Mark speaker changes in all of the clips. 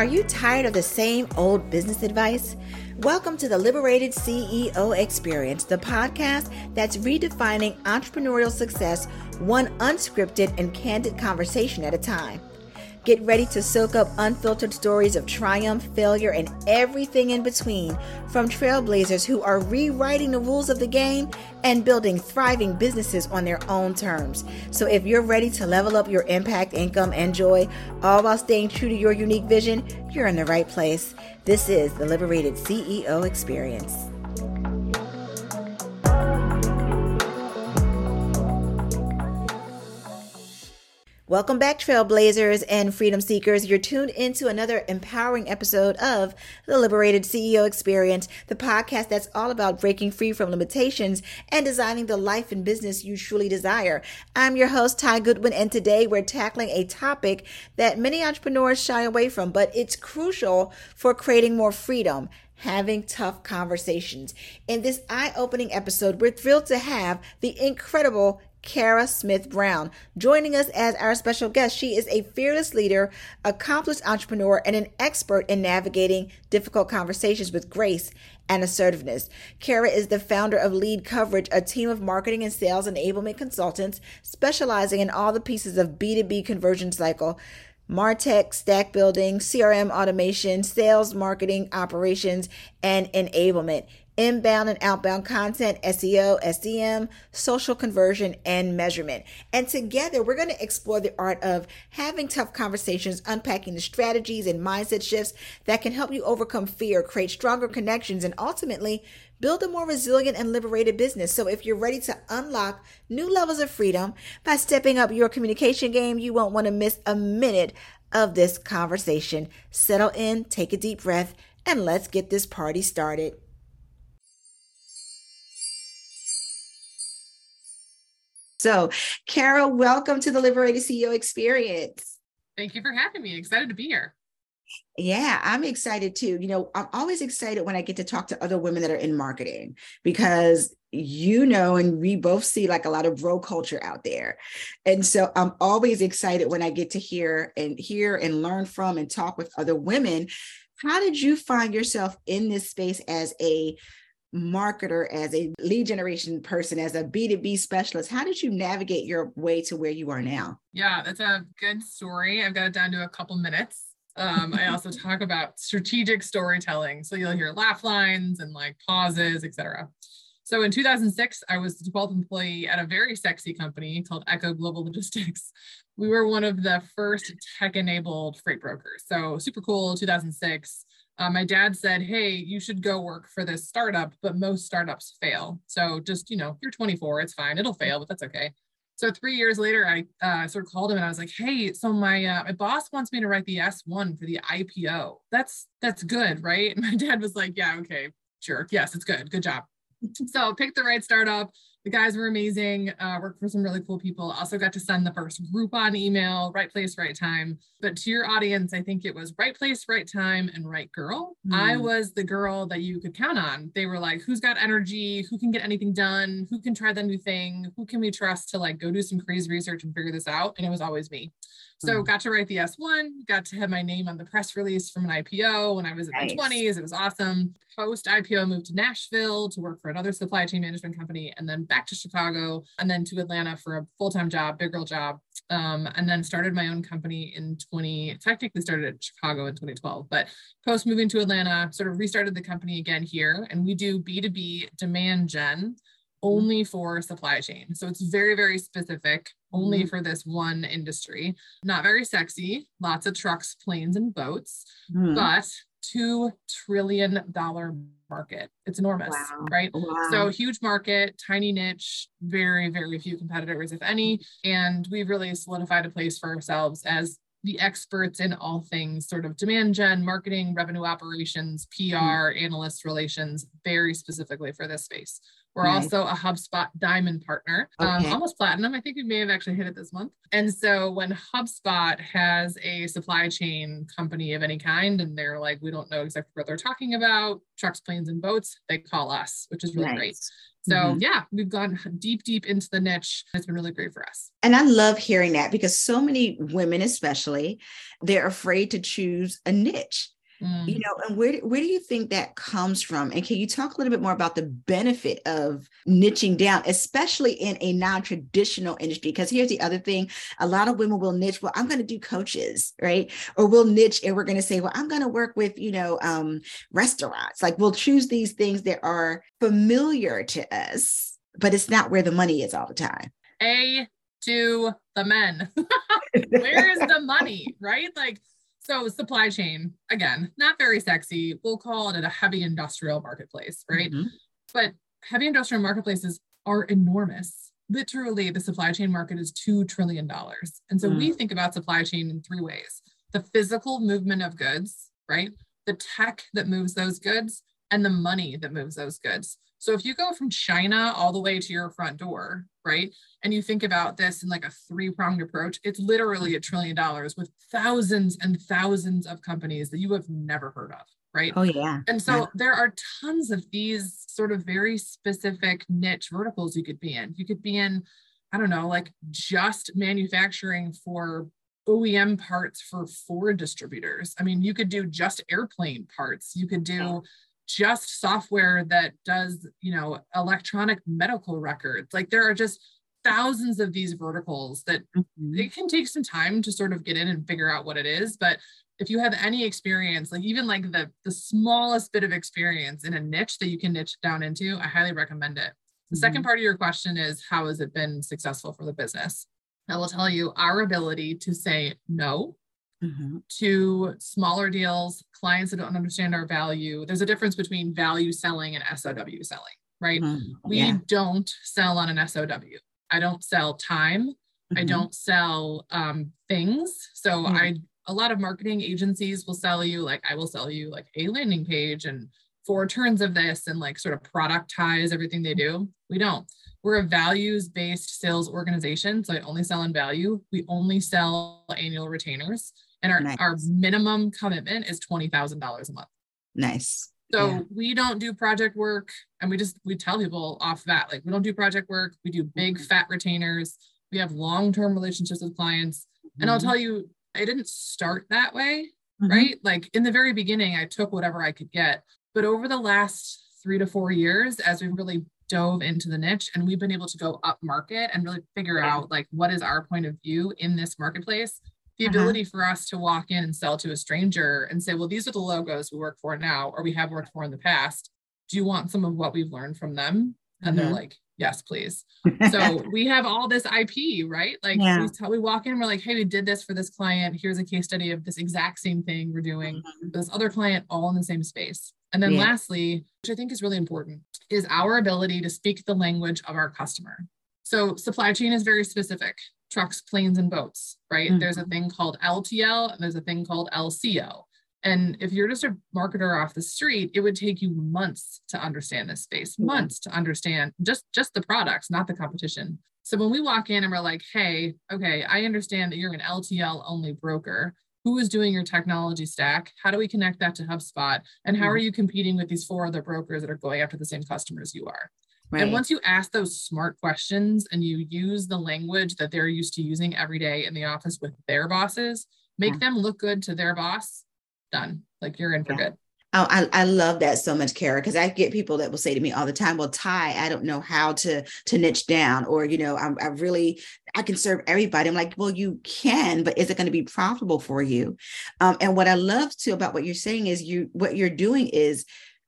Speaker 1: Are you tired of the same old business advice? Welcome to the Liberated CEO Experience, the podcast that's redefining entrepreneurial success one unscripted and candid conversation at a time. Get ready to soak up unfiltered stories of triumph, failure, and everything in between from trailblazers who are rewriting the rules of the game and building thriving businesses on their own terms. So if you're ready to level up your impact, income, and joy, all while staying true to your unique vision, you're in the right place. This is the Liberated CEO Experience. Welcome back, Trailblazers and Freedom Seekers. You're tuned into another empowering episode of the Liberated CEO Experience, the podcast that's all about breaking free from limitations and designing the life and business you truly desire. I'm your host, Ty Goodwin, and today we're tackling a topic that many entrepreneurs shy away from, but it's crucial for creating more freedom having tough conversations. In this eye opening episode, we're thrilled to have the incredible Kara Smith Brown, joining us as our special guest. She is a fearless leader, accomplished entrepreneur, and an expert in navigating difficult conversations with grace and assertiveness. Kara is the founder of Lead Coverage, a team of marketing and sales enablement consultants specializing in all the pieces of B2B conversion cycle. Martech, stack building, CRM automation, sales, marketing, operations, and enablement inbound and outbound content, SEO, SEM, social conversion, and measurement. And together, we're going to explore the art of having tough conversations, unpacking the strategies and mindset shifts that can help you overcome fear, create stronger connections, and ultimately build a more resilient and liberated business. So if you're ready to unlock new levels of freedom by stepping up your communication game, you won't want to miss a minute of this conversation. Settle in, take a deep breath, and let's get this party started. So, Kara, welcome to the Liberated CEO Experience.
Speaker 2: Thank you for having me. Excited to be here.
Speaker 1: Yeah, I'm excited too. You know, I'm always excited when I get to talk to other women that are in marketing because you know, and we both see like a lot of bro culture out there. And so I'm always excited when I get to hear and hear and learn from and talk with other women. How did you find yourself in this space as a marketer, as a lead generation person, as a B2B specialist, how did you navigate your way to where you are now?
Speaker 2: Yeah, that's a good story. I've got it down to a couple minutes. Um, I also talk about strategic storytelling. So you'll hear laugh lines and like pauses, etc. So in 2006, I was the 12th employee at a very sexy company called Echo Global Logistics. We were one of the first tech enabled freight brokers. So super cool, 2006 uh, my dad said, Hey, you should go work for this startup, but most startups fail. So just, you know, you're 24, it's fine. It'll fail, but that's okay. So three years later, I uh, sort of called him and I was like, "Hey, so my uh, my boss wants me to write the S1 for the IPO. That's that's good, right?" And my dad was like, "Yeah, okay, sure, yes, it's good. Good job." so pick the right startup, the guys were amazing. Uh, worked for some really cool people. Also got to send the first Groupon email, right place, right time. But to your audience, I think it was right place, right time, and right girl. Mm. I was the girl that you could count on. They were like, who's got energy? Who can get anything done? Who can try the new thing? Who can we trust to like go do some crazy research and figure this out? And it was always me. So mm. got to write the S1, got to have my name on the press release from an IPO when I was in nice. my 20s. It was awesome. Post IPO moved to Nashville to work for another supply chain management company and then back to Chicago and then to Atlanta for a full-time job, big girl job. Um, and then started my own company in 20, technically started at Chicago in 2012, but post moving to Atlanta, sort of restarted the company again here. And we do B2B demand gen only for supply chain. So it's very, very specific, only mm-hmm. for this one industry. Not very sexy, lots of trucks, planes, and boats, mm. but $2 trillion market. It's enormous, wow. right? Wow. So huge market, tiny niche, very, very few competitors, if any. And we've really solidified a place for ourselves as the experts in all things sort of demand gen, marketing, revenue operations, PR, mm. analyst relations, very specifically for this space. We're nice. also a HubSpot Diamond partner, um, okay. um, almost platinum. I think we may have actually hit it this month. And so when HubSpot has a supply chain company of any kind, and they're like, we don't know exactly what they're talking about, trucks, planes, and boats, they call us, which is really nice. great. So mm-hmm. yeah, we've gone deep, deep into the niche. It's been really great for us.
Speaker 1: And I love hearing that because so many women, especially, they're afraid to choose a niche. Mm. You know, and where where do you think that comes from? And can you talk a little bit more about the benefit of niching down, especially in a non-traditional industry? Because here's the other thing: a lot of women will niche. Well, I'm going to do coaches, right? Or we'll niche and we're going to say, well, I'm going to work with you know um, restaurants. Like we'll choose these things that are familiar to us, but it's not where the money is all the time.
Speaker 2: A to the men. where is the money, right? Like so supply chain, again, not very sexy. We'll call it a heavy industrial marketplace, right? Mm-hmm. But heavy industrial marketplaces are enormous. Literally, the supply chain market is $2 trillion. And so mm. we think about supply chain in three ways the physical movement of goods, right? The tech that moves those goods, and the money that moves those goods. So if you go from China all the way to your front door, right? And you think about this in like a three pronged approach, it's literally a trillion dollars with thousands and thousands of companies that you have never heard of, right?
Speaker 1: Oh, yeah.
Speaker 2: And so
Speaker 1: yeah.
Speaker 2: there are tons of these sort of very specific niche verticals you could be in. You could be in, I don't know, like just manufacturing for OEM parts for Ford distributors. I mean, you could do just airplane parts. You could do just software that does, you know, electronic medical records. Like there are just thousands of these verticals that mm-hmm. it can take some time to sort of get in and figure out what it is. But if you have any experience, like even like the the smallest bit of experience in a niche that you can niche down into, I highly recommend it. The mm-hmm. second part of your question is how has it been successful for the business? I will tell you our ability to say no mm-hmm. to smaller deals, clients that don't understand our value. There's a difference between value selling and SOW selling, right? Mm-hmm. We yeah. don't sell on an SOW. I don't sell time. Mm-hmm. I don't sell um, things. So mm-hmm. I a lot of marketing agencies will sell you like I will sell you like a landing page and four turns of this and like sort of productize everything they do. We don't. We're a values based sales organization. So I only sell in value. We only sell annual retainers and our, nice. our minimum commitment is $20,000 a month.
Speaker 1: Nice.
Speaker 2: So yeah. we don't do project work and we just we tell people off that like we don't do project work, we do big mm-hmm. fat retainers. We have long-term relationships with clients. Mm-hmm. And I'll mm-hmm. tell you I didn't start that way, mm-hmm. right? Like in the very beginning I took whatever I could get, but over the last 3 to 4 years as we've really dove into the niche and we've been able to go up market and really figure out like what is our point of view in this marketplace the uh-huh. ability for us to walk in and sell to a stranger and say, well, these are the logos we work for now, or we have worked for in the past. Do you want some of what we've learned from them? And mm-hmm. they're like, yes, please. so we have all this IP, right? Like yeah. we, we walk in, we're like, hey, we did this for this client. Here's a case study of this exact same thing we're doing mm-hmm. this other client, all in the same space. And then yeah. lastly, which I think is really important, is our ability to speak the language of our customer. So supply chain is very specific trucks, planes, and boats, right? Mm-hmm. There's a thing called LTL and there's a thing called LCO. And if you're just a marketer off the street, it would take you months to understand this space, months to understand just just the products, not the competition. So when we walk in and we're like, "Hey, okay, I understand that you're an LTL only broker. Who is doing your technology stack? How do we connect that to HubSpot? And how are mm-hmm. you competing with these four other brokers that are going after the same customers you are?" Right. And once you ask those smart questions and you use the language that they're used to using every day in the office with their bosses, make yeah. them look good to their boss, done. Like you're in for yeah. good.
Speaker 1: Oh, I, I love that so much, Kara, because I get people that will say to me all the time, well, Ty, I don't know how to to niche down, or, you know, I'm, I really, I can serve everybody. I'm like, well, you can, but is it going to be profitable for you? Um, and what I love too about what you're saying is you, what you're doing is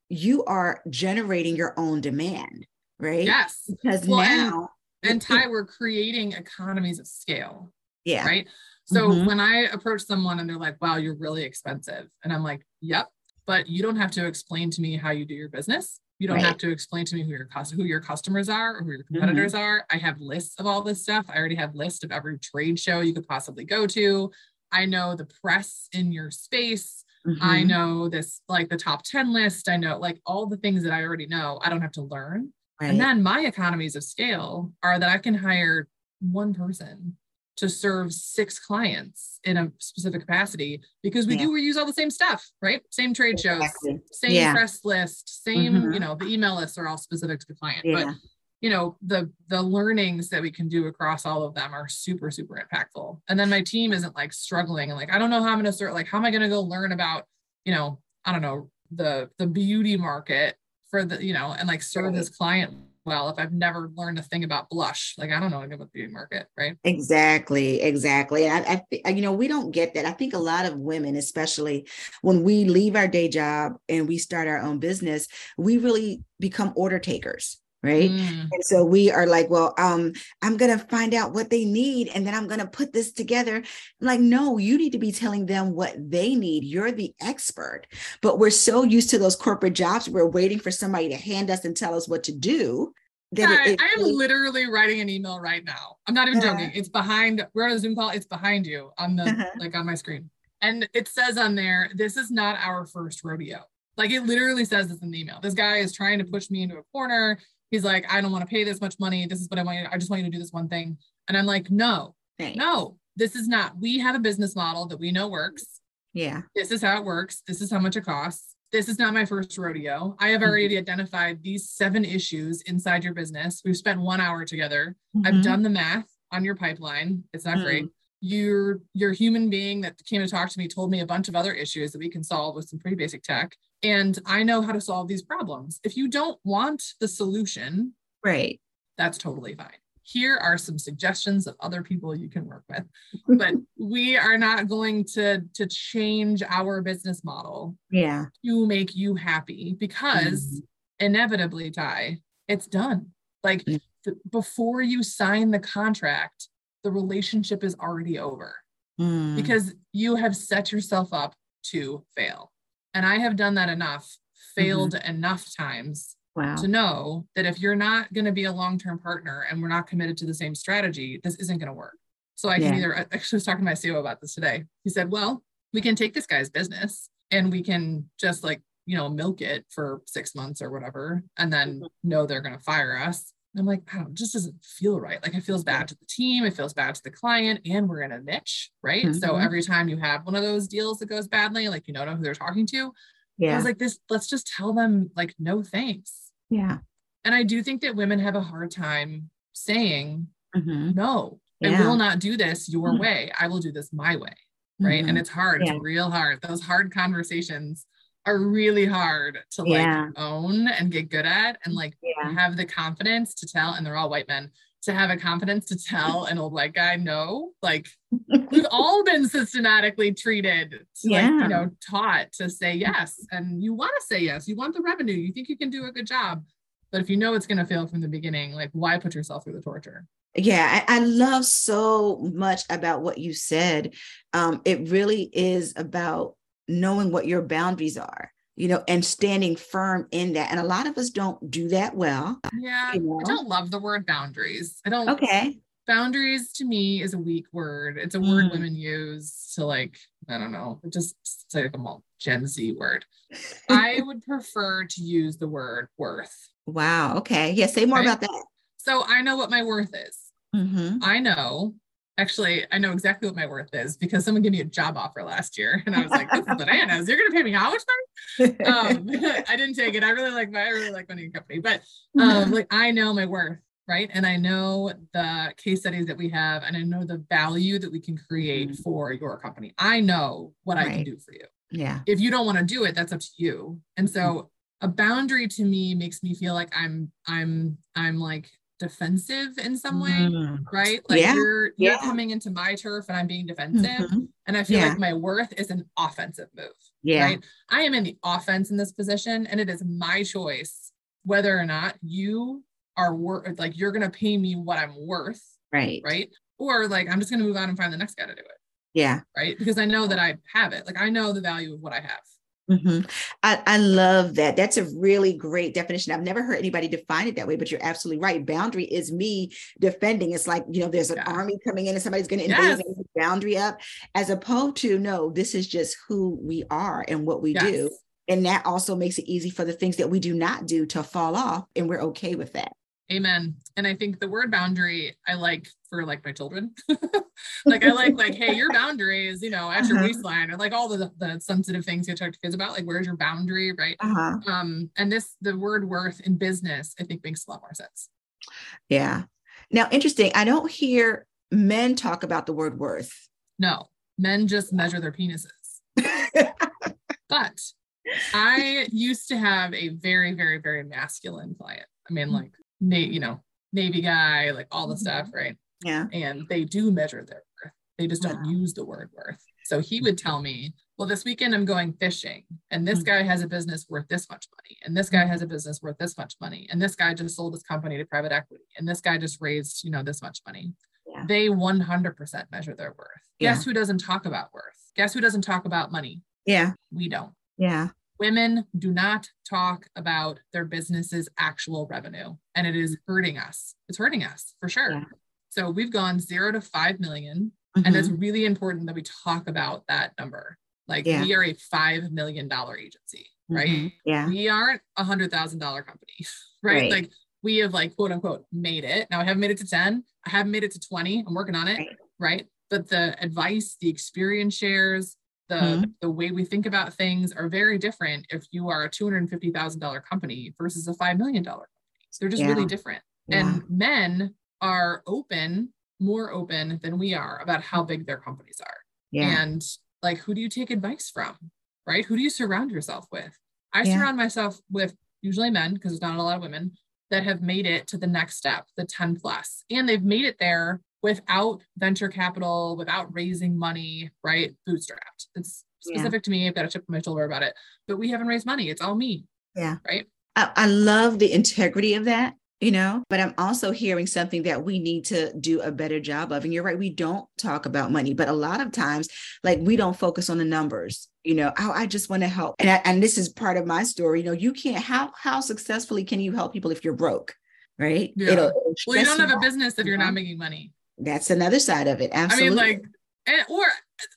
Speaker 1: you are generating your own demand right?
Speaker 2: Yes.
Speaker 1: Because well, now
Speaker 2: and, and Ty, we're creating economies of scale.
Speaker 1: Yeah.
Speaker 2: Right. So mm-hmm. when I approach someone and they're like, wow, you're really expensive. And I'm like, yep, but you don't have to explain to me how you do your business. You don't right. have to explain to me who your who your customers are or who your competitors mm-hmm. are. I have lists of all this stuff. I already have lists of every trade show you could possibly go to. I know the press in your space. Mm-hmm. I know this like the top 10 list. I know like all the things that I already know. I don't have to learn. Right. And then my economies of scale are that I can hire one person to serve six clients in a specific capacity because we yeah. do reuse all the same stuff, right? Same trade shows, exactly. same yeah. press list, same, mm-hmm. you know, the email lists are all specific to the client. Yeah. But you know, the the learnings that we can do across all of them are super, super impactful. And then my team isn't like struggling and like, I don't know how I'm gonna start, like, how am I gonna go learn about, you know, I don't know, the the beauty market for the, you know, and like serve this client well if I've never learned a thing about blush. Like I don't know anything about the beauty market, right?
Speaker 1: Exactly, exactly. I, I, you know, we don't get that. I think a lot of women, especially when we leave our day job and we start our own business, we really become order takers right mm. and so we are like well um i'm gonna find out what they need and then i'm gonna put this together I'm like no you need to be telling them what they need you're the expert but we're so used to those corporate jobs we're waiting for somebody to hand us and tell us what to do
Speaker 2: that yeah, it, it, I am really... literally writing an email right now. I'm not even uh-huh. joking. It's behind. We're on a Zoom call. It's behind you on the uh-huh. like on my screen, and it says on there, "This is not our first rodeo." Like it literally says this in the email. This guy is trying to push me into a corner he's like, I don't want to pay this much money. This is what I want you to, I just want you to do this one thing. And I'm like, no, no, this is not. We have a business model that we know works.
Speaker 1: Yeah.
Speaker 2: This is how it works. This is how much it costs. This is not my first rodeo. I have already mm-hmm. identified these seven issues inside your business. We've spent one hour together. Mm-hmm. I've done the math on your pipeline. It's not mm-hmm. great. Your your human being that came to talk to me told me a bunch of other issues that we can solve with some pretty basic tech and I know how to solve these problems. If you don't want the solution,
Speaker 1: right,
Speaker 2: that's totally fine. Here are some suggestions of other people you can work with. but we are not going to to change our business model
Speaker 1: yeah
Speaker 2: to make you happy because mm-hmm. inevitably Ty, it's done. Like mm-hmm. th- before you sign the contract, the relationship is already over. Mm. Because you have set yourself up to fail. And I have done that enough, failed mm-hmm. enough times wow. to know that if you're not going to be a long term partner and we're not committed to the same strategy, this isn't going to work. So I can either, I actually was talking to my CEO about this today. He said, well, we can take this guy's business and we can just like, you know, milk it for six months or whatever, and then mm-hmm. know they're going to fire us. I'm like, oh, it just doesn't feel right. Like it feels bad to the team, it feels bad to the client, and we're in a niche, right? Mm-hmm. So every time you have one of those deals that goes badly, like you don't know who they're talking to. Yeah. I was like, this, let's just tell them like no thanks.
Speaker 1: Yeah.
Speaker 2: And I do think that women have a hard time saying mm-hmm. no, yeah. I will not do this your mm-hmm. way. I will do this my way. Right. And mm-hmm. it's hard. Yeah. It's real hard. Those hard conversations are really hard to like yeah. own and get good at and like yeah. have the confidence to tell and they're all white men to have a confidence to tell an old white guy no like we've all been systematically treated to yeah. like you know taught to say yes and you want to say yes you want the revenue you think you can do a good job but if you know it's going to fail from the beginning like why put yourself through the torture
Speaker 1: yeah I, I love so much about what you said um, it really is about knowing what your boundaries are you know and standing firm in that. And a lot of us don't do that well
Speaker 2: yeah you know? i don't love the word boundaries. I don't
Speaker 1: okay.
Speaker 2: Boundaries to me is a weak word. It's a mm. word women use to like i don't know just say like a gen z word. I would prefer to use the word worth.
Speaker 1: Wow okay. Yeah say more right? about that.
Speaker 2: So i know what my worth is. Mm-hmm. i know Actually, I know exactly what my worth is because someone gave me a job offer last year, and I was like, "This is bananas! You're going to pay me how much money?" Um, I didn't take it. I really like my, I really like money in company, but um, like I know my worth, right? And I know the case studies that we have, and I know the value that we can create mm. for your company. I know what right. I can do for you.
Speaker 1: Yeah.
Speaker 2: If you don't want to do it, that's up to you. And so mm. a boundary to me makes me feel like I'm I'm I'm like defensive in some way, mm. right? Like yeah. you're you're yeah. coming into my turf and I'm being defensive. Mm-hmm. And I feel yeah. like my worth is an offensive move. Yeah. Right. I am in the offense in this position and it is my choice whether or not you are worth like you're gonna pay me what I'm worth.
Speaker 1: Right.
Speaker 2: Right. Or like I'm just gonna move on and find the next guy to do it.
Speaker 1: Yeah.
Speaker 2: Right. Because I know that I have it. Like I know the value of what I have.
Speaker 1: Mm-hmm. I, I love that. That's a really great definition. I've never heard anybody define it that way, but you're absolutely right. Boundary is me defending. It's like, you know, there's an yeah. army coming in and somebody's going to invade yes. boundary up, as opposed to, no, this is just who we are and what we yes. do. And that also makes it easy for the things that we do not do to fall off. And we're okay with that.
Speaker 2: Amen. And I think the word boundary I like for like my children. like I like like, hey, your boundary is, you know, at your uh-huh. waistline or like all the, the sensitive things you talk to kids about, like where's your boundary, right? Uh-huh. Um, and this the word worth in business, I think makes a lot more sense.
Speaker 1: Yeah. Now interesting. I don't hear men talk about the word worth.
Speaker 2: No, men just measure their penises. but I used to have a very, very, very masculine client. I mean, like you know, Navy guy, like all the stuff, mm-hmm. right?
Speaker 1: Yeah.
Speaker 2: And they do measure their worth. They just don't wow. use the word worth. So he would tell me, well, this weekend I'm going fishing, and this mm-hmm. guy has a business worth this much money, and this guy mm-hmm. has a business worth this much money, and this guy just sold his company to private equity, and this guy just raised, you know, this much money. Yeah. They 100% measure their worth. Yeah. Guess who doesn't talk about worth? Guess who doesn't talk about money?
Speaker 1: Yeah.
Speaker 2: We don't.
Speaker 1: Yeah
Speaker 2: women do not talk about their business's actual revenue and it is hurting us it's hurting us for sure yeah. so we've gone zero to five million, mm-hmm. and it's mm-hmm. really important that we talk about that number like yeah. we are a five million dollar agency right mm-hmm.
Speaker 1: yeah
Speaker 2: we aren't a hundred thousand dollar company right? right? like we have like quote unquote made it now i haven't made it to 10 i haven't made it to 20 i'm working on it right, right? but the advice the experience shares the mm-hmm. the way we think about things are very different if you are a $250,000 company versus a $5 million company. So they're just yeah. really different. Yeah. And men are open, more open than we are about how big their companies are. Yeah. And like, who do you take advice from? Right? Who do you surround yourself with? I surround myself with usually men because there's not a lot of women that have made it to the next step, the 10 plus, and they've made it there without venture capital, without raising money, right? Bootstrapped. It's specific yeah. to me. I've got a chip on my shoulder about it, but we haven't raised money. It's all me.
Speaker 1: Yeah.
Speaker 2: Right.
Speaker 1: I, I love the integrity of that you know but i'm also hearing something that we need to do a better job of and you're right we don't talk about money but a lot of times like we don't focus on the numbers you know oh, i just want to help and I, and this is part of my story you know you can't how how successfully can you help people if you're broke right
Speaker 2: yeah. It'll, it'll well you don't have a business if you're not making money
Speaker 1: that's another side of it. Absolutely.
Speaker 2: I mean, like, and, or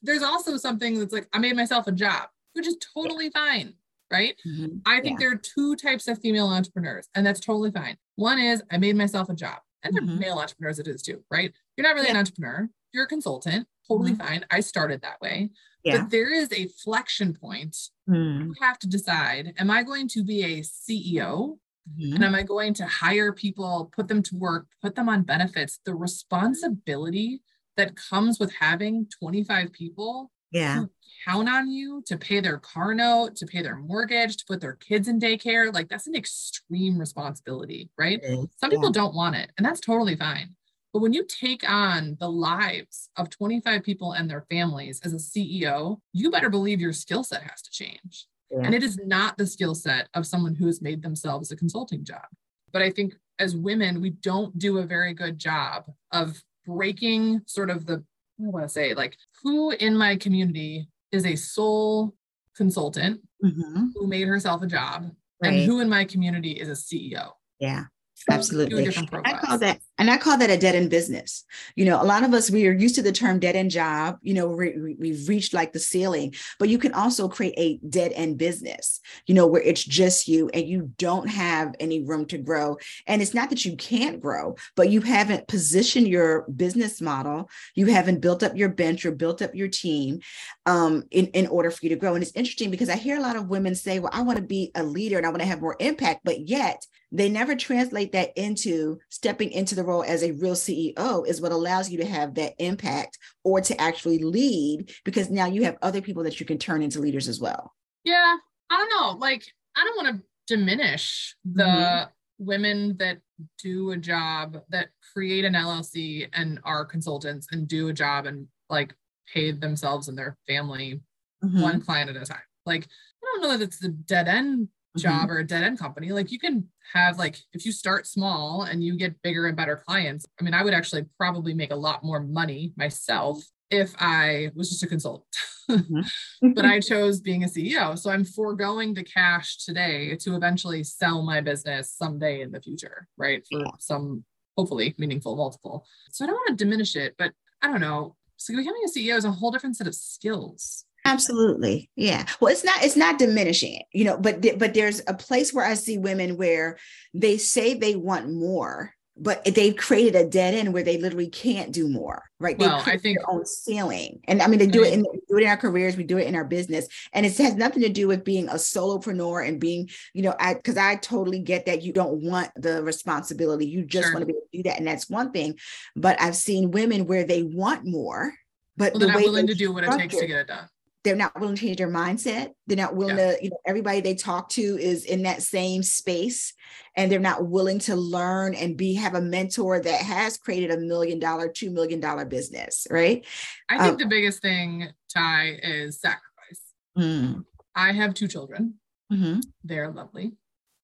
Speaker 2: there's also something that's like, I made myself a job, which is totally fine. Right. Mm-hmm. I think yeah. there are two types of female entrepreneurs, and that's totally fine. One is I made myself a job, and mm-hmm. male entrepreneurs it is too, right? You're not really yeah. an entrepreneur, you're a consultant, totally mm-hmm. fine. I started that way. Yeah. But there is a flexion point. Mm. You have to decide Am I going to be a CEO Mm-hmm. And am I going to hire people, put them to work, put them on benefits? The responsibility that comes with having 25 people
Speaker 1: yeah.
Speaker 2: who count on you to pay their car note, to pay their mortgage, to put their kids in daycare, like that's an extreme responsibility, right? Some people don't want it, and that's totally fine. But when you take on the lives of 25 people and their families as a CEO, you better believe your skill set has to change. Yeah. And it is not the skill set of someone who has made themselves a consulting job. But I think as women, we don't do a very good job of breaking sort of the, I want to say, like, who in my community is a sole consultant mm-hmm. who made herself a job, right. and who in my community is a CEO.
Speaker 1: Yeah. Absolutely. I call that and I call that a dead end business. You know, a lot of us, we are used to the term dead end job. You know, we, we've reached like the ceiling, but you can also create a dead end business, you know, where it's just you and you don't have any room to grow. And it's not that you can't grow, but you haven't positioned your business model. You haven't built up your bench or built up your team um, in, in order for you to grow. And it's interesting because I hear a lot of women say, well, I want to be a leader and I want to have more impact, but yet they never translate that into stepping into the role as a real CEO is what allows you to have that impact or to actually lead because now you have other people that you can turn into leaders as well.
Speaker 2: Yeah, I don't know. Like, I don't want to diminish the mm-hmm. women that do a job that create an LLC and are consultants and do a job and like pay themselves and their family mm-hmm. one client at a time. Like, I don't know that it's the dead end job mm-hmm. or a dead end company like you can have like if you start small and you get bigger and better clients i mean i would actually probably make a lot more money myself if i was just a consultant mm-hmm. but i chose being a ceo so i'm foregoing the cash today to eventually sell my business someday in the future right for yeah. some hopefully meaningful multiple so i don't want to diminish it but i don't know so becoming a ceo is a whole different set of skills
Speaker 1: Absolutely. Yeah. Well, it's not it's not diminishing it, you know, but but there's a place where I see women where they say they want more, but they've created a dead end where they literally can't do more, right? They
Speaker 2: well, I think
Speaker 1: their own ceiling. And I mean they do it mm-hmm. in we do it in our careers, we do it in our business. And it has nothing to do with being a solopreneur and being, you know, I because I totally get that you don't want the responsibility. You just
Speaker 2: Sure.
Speaker 1: want to be able to do that. And that's one thing. But I've seen women where they want more, but
Speaker 2: well,
Speaker 1: the
Speaker 2: they're not willing to do what it takes to get it done.
Speaker 1: They're not willing to change their mindset. They're not willing to, you know, everybody they talk to is in that same space and they're not willing to learn and be have a mentor that has created a million dollar, two million dollar business, right?
Speaker 2: I think
Speaker 1: Um,
Speaker 2: the biggest thing, Ty, is sacrifice.
Speaker 1: Mm,
Speaker 2: I have two children.
Speaker 1: mhm,
Speaker 2: They're lovely.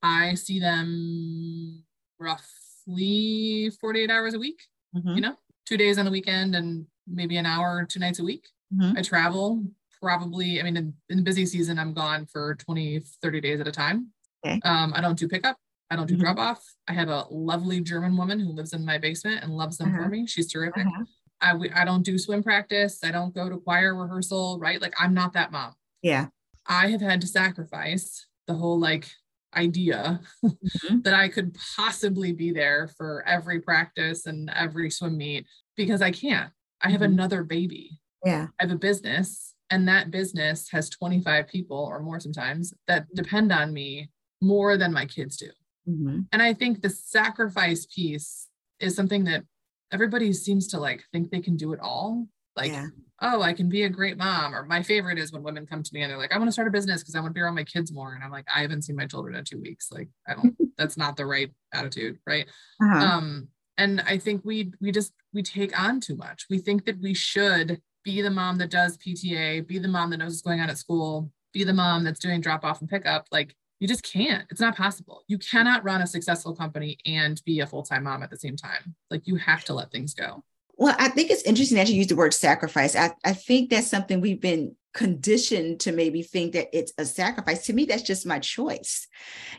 Speaker 2: I see them roughly 48 hours a week,
Speaker 1: mhm,
Speaker 2: you know, two days on the weekend and maybe an hour, two nights a week.
Speaker 1: mhm.
Speaker 2: I travel probably, I mean, in, in the busy season, I'm gone for 20, 30 days at a time.
Speaker 1: Okay.
Speaker 2: Um, I don't do pickup. I don't do
Speaker 1: Mhm.
Speaker 2: drop off. I have a lovely German woman who lives in my basement and loves them for
Speaker 1: Uh-huh.
Speaker 2: me. She's terrific.
Speaker 1: Uh-huh.
Speaker 2: I, we- I don't do swim practice. I don't go to choir rehearsal, right? Like I'm not that mom.
Speaker 1: Yeah.
Speaker 2: I have had to sacrifice the whole like idea
Speaker 1: Mhm.
Speaker 2: that I could possibly be there for every practice and every swim meet because I can't. I have
Speaker 1: Mhm.
Speaker 2: another baby.
Speaker 1: Yeah.
Speaker 2: I have a business, and that business has 25 people or more sometimes that depend on me more than my kids do.
Speaker 1: mhm.
Speaker 2: And I think the sacrifice piece is something that everybody seems to like think they can do it all. Like,
Speaker 1: Yeah.
Speaker 2: oh, I can be a great mom. Or my favorite is when women come to me and they're like, I want to start a business because I want to be around my kids more. And I'm like, I haven't seen my children in two weeks. Like, I don't, that's not the right attitude. Right.
Speaker 1: Uh-huh.
Speaker 2: Um, and I think we we just we take on too much. We think that we should be the mom that does PTA, be the mom that knows what's going on at school, be the mom that's doing drop off and pickup. Like you just can't. It's not possible. You cannot run a successful company and be a full time mom at the same time. Like you have to let things go.
Speaker 1: Well, I think it's interesting that you use the word sacrifice. I, I think that's something we've been conditioned to maybe think that it's a sacrifice. To me, that's just my choice.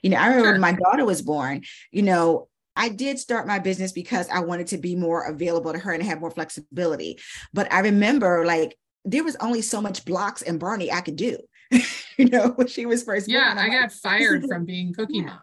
Speaker 1: You know, I remember
Speaker 2: Sure.
Speaker 1: when my daughter was born, you know, I did start my business because I wanted to be more available to her and have more flexibility. But I remember like there was only so much blocks and Barney I could do, you know, when she was first
Speaker 2: Yeah,
Speaker 1: born. Like,
Speaker 2: got fired from being cookie
Speaker 1: Yeah.
Speaker 2: mom.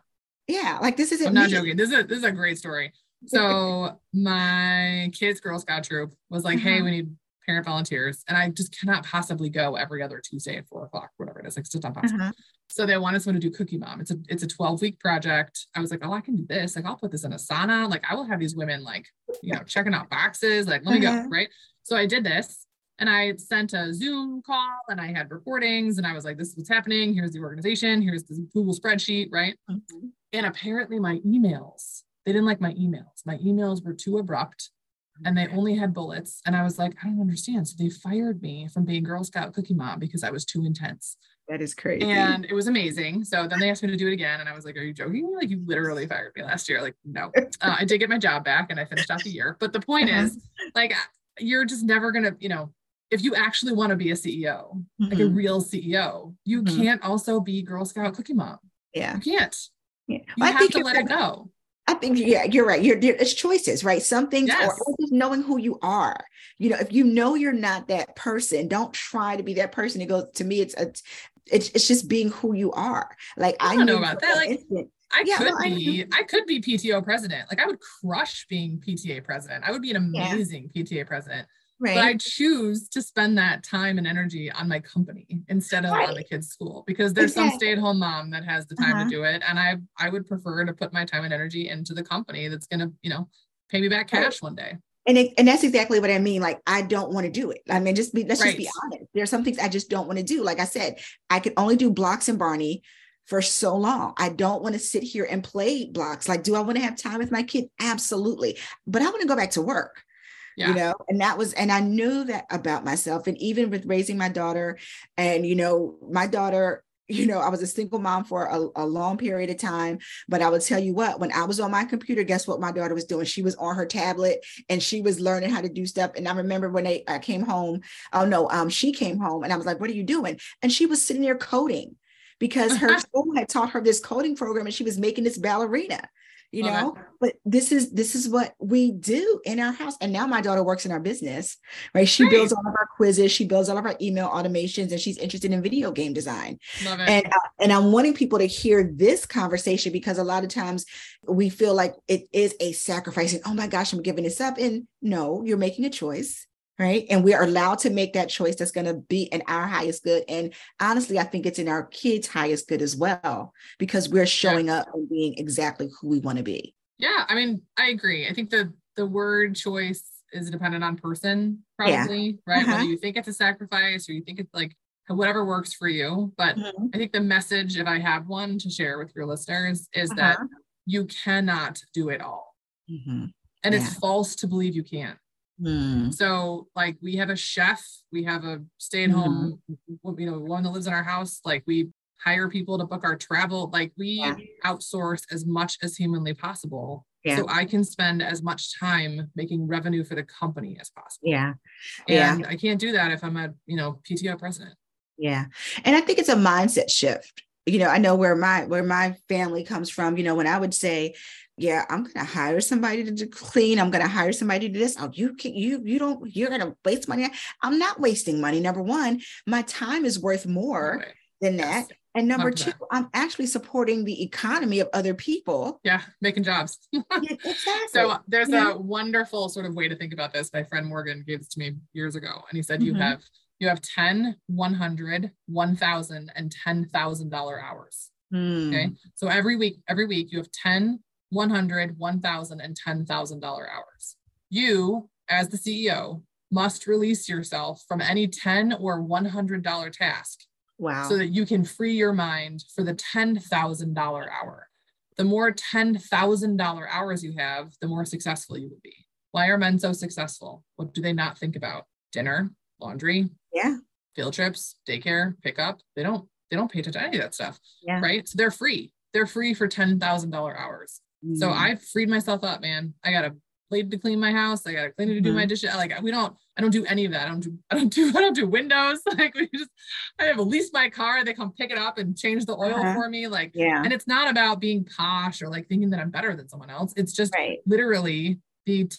Speaker 1: yeah, like this isn't
Speaker 2: I'm not
Speaker 1: me.
Speaker 2: joking. This is a, this is a great story. So my kids' Girl Scout troop was like, "Hey,
Speaker 1: Uh-huh.
Speaker 2: we need parent volunteers," and I just cannot possibly go every other Tuesday at four o'clock, whatever it is. Like, it's just not possible.
Speaker 1: Uh-huh.
Speaker 2: So they wanted someone to do Cookie Mom. It's a it's a 12 week project. I was like, "Oh, I can do this. Like, I'll put this in Asana. Like, I will have these women like, you know, checking out boxes. Like, let me go." Right. So I did this. And I sent a Zoom call and I had recordings and I was like, this is what's happening. Here's the organization. Here's the Google spreadsheet. Right.
Speaker 1: Mhm.
Speaker 2: And apparently my emails, they didn't like my emails. My emails were too abrupt and they only had bullets. And I was like, I don't understand. So they fired me from being Girl Scout Cookie Mom because I was too intense.
Speaker 1: That is crazy.
Speaker 2: And it was amazing. So then they asked me to do it again. And I was like, Are you joking? me? Like, you literally fired me last year. Like, no. Uh, I did get my job back and I finished out the year. But the point
Speaker 1: Uh-huh.
Speaker 2: is, like, you're just never going to, you know, if you actually want to be a CEO, like a
Speaker 1: Mhm.
Speaker 2: real CEO, you
Speaker 1: Mhm.
Speaker 2: can't also be Girl Scout Cookie Mom.
Speaker 1: yeah.
Speaker 2: You can't.
Speaker 1: yeah.
Speaker 2: You
Speaker 1: Well, I
Speaker 2: have
Speaker 1: think
Speaker 2: to let it go.
Speaker 1: I think yeah, you're right. You're it's choices, right? Some things
Speaker 2: Yes.
Speaker 1: or just knowing who you are. You know, if you know you're not that person, don't try to be that person. It goes to me, it's a it's it's just being who you are. Like
Speaker 2: I
Speaker 1: I,
Speaker 2: don't know about that, like,
Speaker 1: instant-
Speaker 2: I
Speaker 1: Yeah,
Speaker 2: could
Speaker 1: I
Speaker 2: be, I could be PTO president. Like I would crush being PTA president. I would be an
Speaker 1: Yeah.
Speaker 2: amazing PTA president.
Speaker 1: Right.
Speaker 2: But I choose to spend that time and energy on my company instead of on the kids' school because there's some stay-at-home mom that has the time
Speaker 1: Uh-huh.
Speaker 2: to do it. And I I would prefer to put my time and energy into the company that's gonna, you know, pay me back
Speaker 1: Right.
Speaker 2: cash one day.
Speaker 1: and it, and that's exactly what I mean. Like I don't want to do it. I mean, just be let's just be
Speaker 2: Right.
Speaker 1: honest. There's some things I just don't want to do. Like I said, I could only do blocks and Barney for so long. I don't want to sit here and play blocks. Like, do I want to have time with my kid? Absolutely. But I want to go back to work.
Speaker 2: Yeah.
Speaker 1: you know and that was and i knew that about myself and even with raising my daughter and you know my daughter you know i was a single mom for a, a long period of time but i will tell you what when i was on my computer guess what my daughter was doing? She was on her tablet and she was learning how to do stuff and i remember when they i came home oh no um she came home and i was like what are you doing? And she was sitting there coding because her school had taught her this coding program and she was making this ballerina you know it. but this is this is what we do in our house. And now my daughter works in our business right? She Great. builds all of our quizzes. She builds all of our email automations and she's interested in video game design. And uh, and i'm wanting people to hear this conversation because a lot of times we feel like it is a sacrifice and oh my gosh i'm giving this up. And no you're making a choice right? And we are allowed to make that choice that's going to be in our highest good. And honestly, I think it's in our kids' highest good as well, because we're showing up and being exactly who we want to be.
Speaker 2: Yeah, I mean, I agree. I think the the word choice is dependent on person, probably, yeah. right? Uh-huh. Whether you think it's a sacrifice or you think it's like whatever works for you. But mm-hmm. I think the message, if I have one to share with your listeners, is uh-huh. that you cannot do it all. Mm-hmm. And yeah. it's false to believe you can. Mm. So like we have a chef, we have a stay-at-home, mm-hmm. you know, one that lives in our house. Like we hire people to book our travel. Like we yeah. outsource as much as humanly possible. Yeah. So I can spend as much time making revenue for the company as possible.
Speaker 1: Yeah.
Speaker 2: And yeah. I can't do that if I'm a, you know, PTO president.
Speaker 1: Yeah. And I think it's a mindset shift. You know, I know where my where my family comes from, you know, when I would say, yeah, I'm gonna hire somebody to clean. I'm gonna hire somebody to do this. Oh, you can you you don't you're gonna waste money. I'm not wasting money. Number one, my time is worth more right. than that. And number two, that. I'm actually supporting the economy of other people.
Speaker 2: Yeah, making jobs. yeah, exactly. So there's yeah. a wonderful sort of way to think about this. My friend Morgan gave this to me years ago, and he said mm-hmm. you have you have 10, 100, 1,000, and $10,000 hours. Mm. Okay. So every week, every week you have 10, 100, 1000 and $10,000 hours. You, as the CEO, must release yourself from any 10 or $100 task.
Speaker 1: Wow.
Speaker 2: So that you can free your mind for the $10,000 hour. The more $10,000 hours you have, the more successful you will be. Why are men so successful? What do they not think about? Dinner, laundry,
Speaker 1: yeah,
Speaker 2: field trips, daycare, pickup. They don't they don't pay attention to any of that stuff.
Speaker 1: Yeah.
Speaker 2: Right. So they're free. They're free for ten thousand So mm. I freed myself up, man. I got a blade to clean my house. I got a cleaner to do mm-hmm. my dishes. Like we don't, I don't do any of that. I don't do, I don't do, I don't do windows. Like we just, I have a lease my car. They come pick it up and change the oil uh-huh. for me. Like,
Speaker 1: yeah.
Speaker 2: And it's not about being posh or like thinking that I'm better than someone else. It's just right. literally the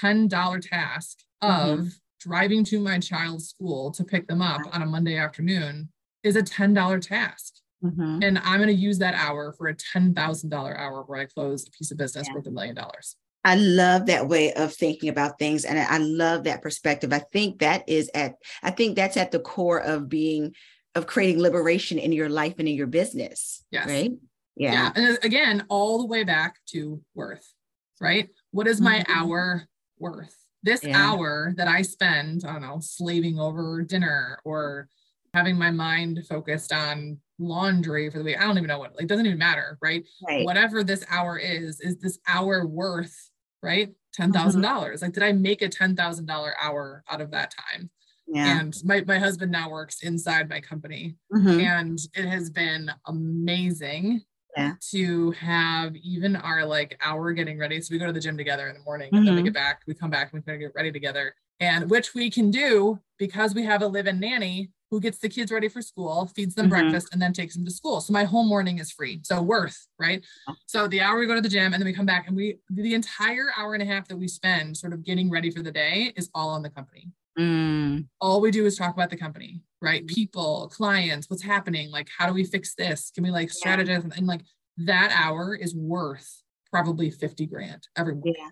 Speaker 2: ten dollar task mm-hmm. of driving to my child's school to pick them up on a Monday afternoon is a ten dollar task. Mm-hmm. And I'm going to use that hour for a $10,000 hour where I close a piece of business yeah. worth a million dollars.
Speaker 1: I love that way of thinking about things. And I love that perspective. I think that is at, I think that's at the core of being, of creating liberation in your life and in your business.
Speaker 2: Yes.
Speaker 1: Right.
Speaker 2: Yeah. yeah. And again, all the way back to worth, right? What is my mm-hmm. hour worth? This yeah. hour that I spend, I don't know, slaving over dinner or having my mind focused on laundry for the week. I don't even know what, like, doesn't even matter, right? right. Whatever this hour is, is this hour worth, right? 10,000. Mm-hmm. dollars Like, did I make a $10,000 hour out of that time? Yeah. And my, my husband now works inside my company. Mm-hmm. And it has been amazing
Speaker 1: yeah.
Speaker 2: to have even our like hour getting ready. So we go to the gym together in the morning mm-hmm. and then we mm-hmm. get back, we come back and we kind of get ready together. And which we can do because we have a live-in nanny who gets the kids ready for school, feeds them mm-hmm. breakfast, and then takes them to school. So my whole morning is free. So worth, right? So the hour we go to the gym and then we come back and we the entire hour and a half that we spend sort of getting ready for the day is all on the company. Mm. All we do is talk about the company, right? People, clients, what's happening, like how do we fix this? Can we like strategize? Yeah. And like that hour is worth probably 50 grand every month. Yeah.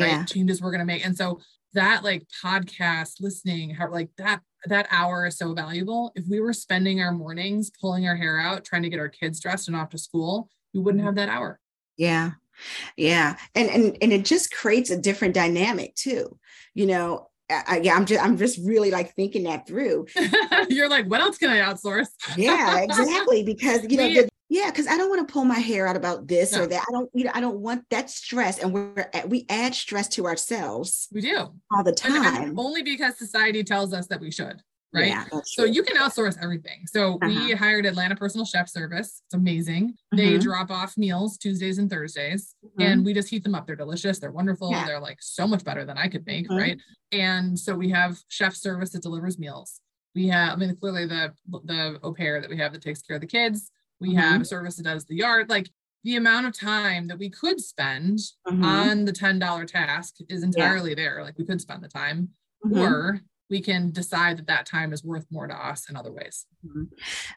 Speaker 2: Right. Yeah. Changes we're gonna make. And so that like podcast listening, how like that that hour is so valuable. If we were spending our mornings pulling our hair out, trying to get our kids dressed and off to school, we wouldn't mm-hmm. have that hour.
Speaker 1: Yeah. Yeah. And and and it just creates a different dynamic too. You know, I, yeah, I'm just I'm just really like thinking that through.
Speaker 2: You're like, what else can I outsource?
Speaker 1: yeah, exactly. Because you know, the, yeah, because I don't want to pull my hair out about this no. or that. I don't, you know, I don't want that stress, and we're we add stress to ourselves.
Speaker 2: We do
Speaker 1: all the time, and,
Speaker 2: and only because society tells us that we should. Right. Yeah, so you can outsource everything. So uh-huh. we hired Atlanta Personal Chef Service. It's amazing. They drop off meals Tuesdays and Thursdays, mm-hmm. and we just heat them up. They're delicious. They're wonderful. Yeah. They're like so much better than I could make. Mm-hmm. Right. And so we have chef service that delivers meals. We have, I mean, clearly the the au pair that we have that takes care of the kids we mm-hmm. have a service that does the yard. Like the amount of time that we could spend mm-hmm. on the $10 task is entirely yeah. there. Like we could spend the time, mm-hmm. or we can decide that that time is worth more to us in other ways. Mm-hmm.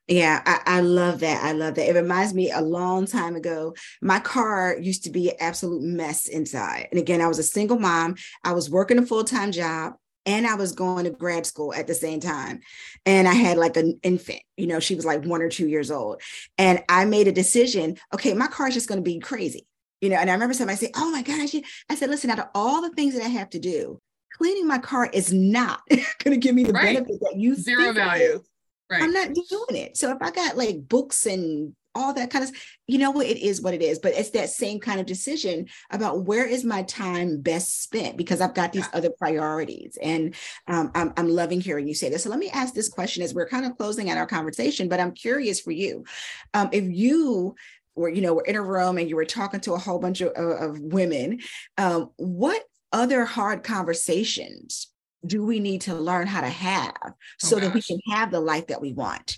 Speaker 1: Yeah, I, I, love that. I love that. It reminds me a long time ago, my car used to be an absolute mess inside. And again, I was a single mom, I was working a full time job. And I was going to grad school at the same time. And I had like an infant, you know, she was like one or two years old. And I made a decision okay, my car is just going to be crazy you know and i remember somebody say oh my gosh i said listen out of all the things that i have to do cleaning my car is not going to give me the right. benefit that you
Speaker 2: zero value.
Speaker 1: Right. I'm not doing it. So if I got like books and all that kind of you know what? It is what it is but it's that same kind of decision about where is my time best spent because i've got these other priorities. And um, I'm, I'm loving hearing you say this. So let me ask this question as we're kind of closing out our conversation but i'm curious for you. Um, if you were you know were in a room and you were talking to a whole bunch of, of women um, what other hard conversations do we need to learn how to have oh, so that we can have the life that we want?